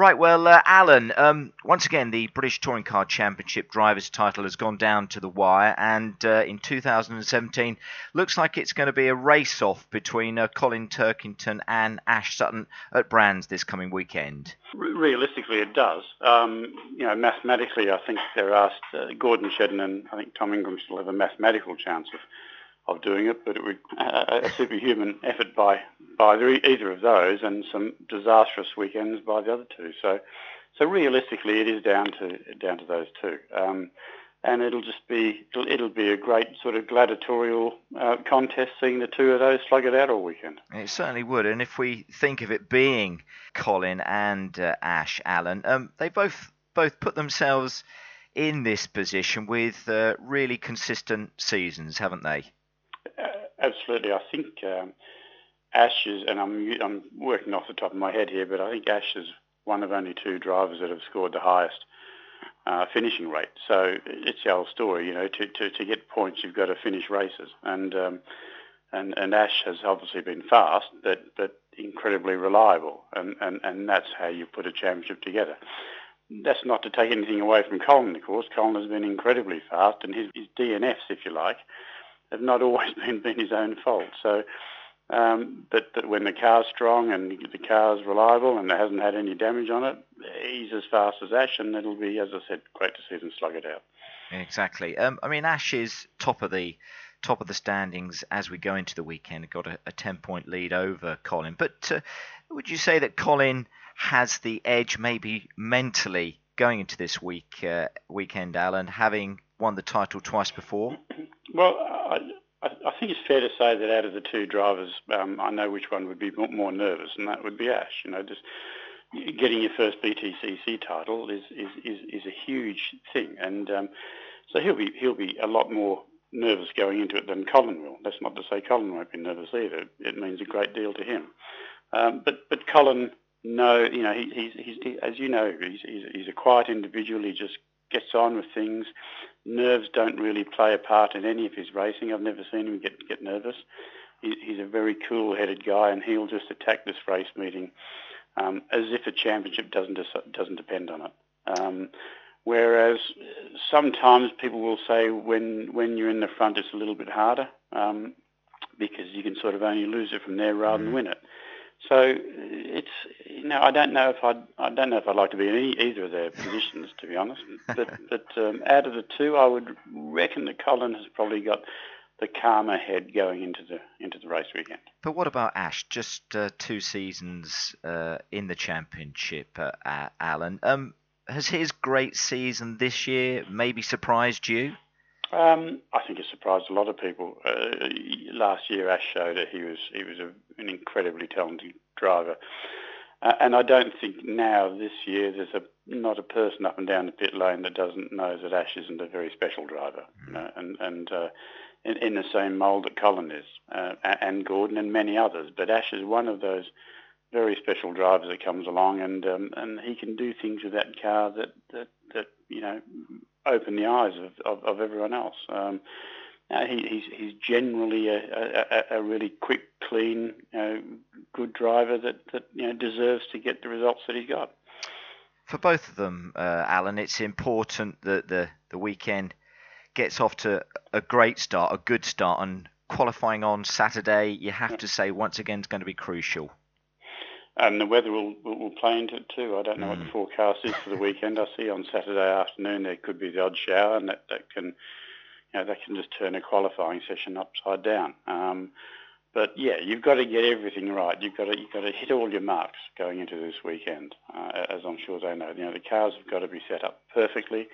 Right, well, uh, Alan, um, once again, the British Touring Car Championship Drivers' title has gone down to the wire, and uh, in 2017, looks like it's going to be a race off between uh, Colin Turkington and Ash Sutton at Brands this coming weekend. Realistically, it does. Um, you know, mathematically, I think they're asked, uh, Gordon Shedden and I think Tom Ingram still have a mathematical chance of of doing it, but it would a, a superhuman effort by by either of those, and some disastrous weekends by the other two. So, so realistically, it is down to down to those two. Um, and it'll just be it'll, it'll, be a great sort of gladiatorial uh, contest seeing the two of those slug it out all weekend. It certainly would, and if we think of it being Colin and uh, Ash Allen, um, they both both put themselves in this position with uh, really consistent seasons, haven't they? Absolutely. I think um, Ash is, and I'm I'm working off the top of my head here, but I think Ash is one of only two drivers that have scored the highest uh, finishing rate. So it's the old story, you know. To, to, to get points, you've got to finish races, and um, and and Ash has obviously been fast, but but incredibly reliable, and and and that's how you put a championship together. That's not to take anything away from Colin, of course. Colin has been incredibly fast, and his, his DNFs, if you like, have not always been, been his own fault. So, um, but, but when the car's strong and the car's reliable and it hasn't had any damage on it, he's as fast as Ash, and it'll be, as I said, great to see them slug it out. Exactly. Um, I mean, Ash is top of the top of the standings as we go into the weekend. Got a, a ten point lead over Colin, but uh, would you say that Colin has the edge, maybe mentally, going into this week uh, weekend, Alan, having won the title twice before? Well, I, think it's fair to say that out of the two drivers, um, I know which one would be more nervous, and that would be Ash. You know, just getting your first BTCC title is is, is, is a huge thing, and um, so he'll be he'll be a lot more nervous going into it than Colin will. That's not to say Colin won't be nervous either. It means a great deal to him. Um, but but Colin, no, you know, he, he's, he's he, as you know, he's, he's he's a quiet individual. He just gets on with things. Nerves don't really play a part in any of his racing. I've never seen him get get nervous. He, he's a very cool-headed guy, and he'll just attack this race meeting um, as if a championship doesn't doesn't depend on it. Um, whereas sometimes people will say when when you're in the front, it's a little bit harder um, because you can sort of only lose it from there rather than mm. win it. So it's you know I don't know if I I don't know if I'd like to be in any, either of their positions to be honest. But but um, out of the two, I would reckon that Colin has probably got the calmer head going into the into the race weekend. But what about Ash? Just uh, two seasons uh, in the championship, uh, Alan. Um, has his great season this year maybe surprised you? Um, I think it surprised a lot of people. Uh, last year, Ash showed that he was he was a, an incredibly talented driver, uh, and I don't think now this year there's a not a person up and down the pit lane that doesn't know that Ash isn't a very special driver, you know, and and uh, in, in, the same mould that Colin is, uh, and Gordon and many others. But Ash is one of those very special drivers that comes along, and um, and he can do things with that car that that, that you know open the eyes of, of, of everyone else. Um, uh, he, he's, he's generally a, a, a really quick, clean, you know, good driver that, that you know, deserves to get the results that he's got. For both of them, uh, Alan, it's important that the, the weekend gets off to a great start, a good start, and qualifying on Saturday, you have to say once again, is going to be crucial and the weather will, will, will play into it too. I don't know mm. what the mm. forecast is for the weekend. I see on Saturday afternoon there could be the odd shower, and that, that can, you know, that can just turn a qualifying session upside down. Um, but yeah, you've got to get everything right. You've got to you've got to hit all your marks going into this weekend, uh, as I'm sure they know. You know, the cars have got to be set up perfectly.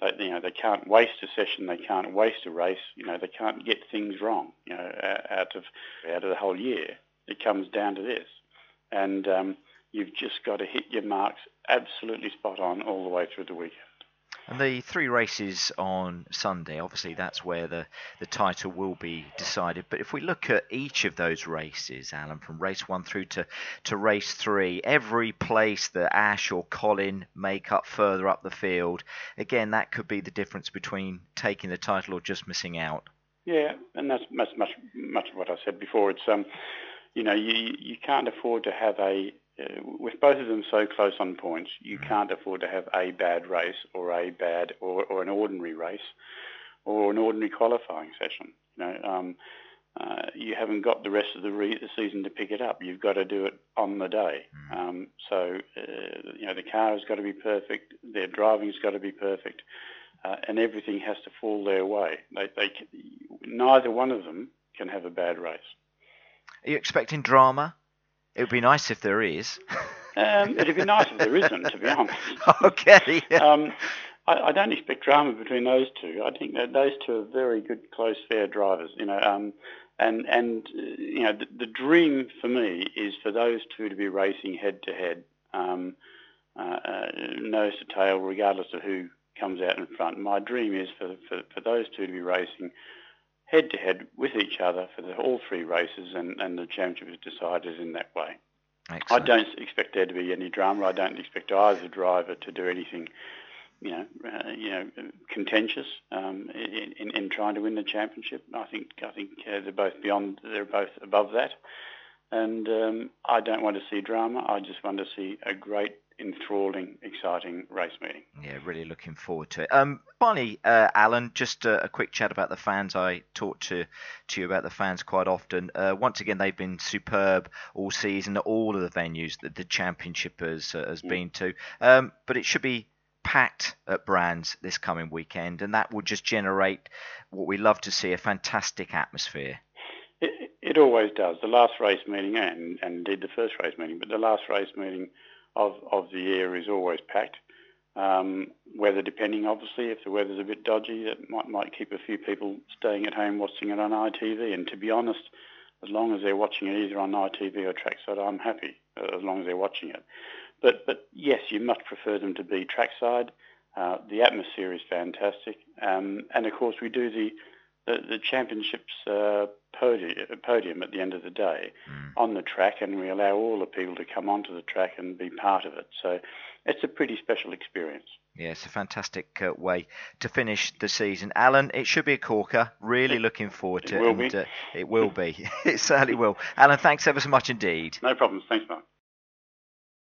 They, you know, they can't waste a session. They can't waste a race. You know, they can't get things wrong. You know, out of out of the whole year, it comes down to this and um, you've just got to hit your marks absolutely spot on all the way through the weekend. And the three races on Sunday, obviously that's where the, the title will be decided. But if we look at each of those races, Alan, from race one through to, to race three, every place that Ash or Colin make up further up the field, again, that could be the difference between taking the title or just missing out. Yeah, and that's, that's much much of what I said before. It's um, you know, you, you can't afford to have a, uh, with both of them so close on points, you mm. can't afford to have a bad race or a bad or, or an ordinary race or an ordinary qualifying session. You know, um, uh, you haven't got the rest of the, re- the, season to pick it up. You've got to do it on the day. Mm. Um, so, uh, you know, the car has got to be perfect. Their driving's got to be perfect. Uh, and everything has to fall their way. They, they, neither one of them can have a bad race. Are you expecting drama? It would be nice if there is. um, it'd be nice if there isn't, to be honest. Okay. Yeah. Um, I, I, don't expect drama between those two. I think that those two are very good, close, fair drivers. You know, um, and and uh, you know, the, the, dream for me is for those two to be racing head to head, um, uh, uh, nose to tail, regardless of who comes out in front. My dream is for, for, for those two to be racing head to head with each other for the, all three races, and, and the championship is decided in that way. Excellent. I don't expect there to be any drama. I don't expect either driver to do anything, you know, uh, you know, contentious um, in, in, in, trying to win the championship. I think I think uh, they're both beyond, they're both above that, and um, I don't want to see drama. I just want to see a great enthralling, exciting race meeting. Yeah, really looking forward to it. Um, finally, uh, Alan, just a, a, quick chat about the fans. I talk to to you about the fans quite often. Uh, once again, they've been superb all season at all of the venues that the championship has uh, has mm. been to. Um, but it should be packed at Brands this coming weekend, and that will just generate what we love to see—a fantastic atmosphere. It, it always does. The last race meeting, and, and indeed the first race meeting, but the last race meeting of, of the year is always packed. Um, weather depending, obviously, if the weather's a bit dodgy, that might might keep a few people staying at home watching it on ITV. And to be honest, as long as they're watching it either on ITV or trackside, I'm happy uh, as long as they're watching it. But but yes, you much prefer them to be trackside. Uh, the atmosphere is fantastic, um, and of course we do the the, the championships uh, podium, podium at the end of the day mm. on the track, and we allow all the people to come onto the track and be part of it. So it's a pretty special experience. Yeah, it's a fantastic uh, way to finish the season. Alan, it should be a corker. Really it, looking forward to it. Will and, uh, it will be. it certainly will. Alan, thanks ever so much indeed. No problems. Thanks, Mark.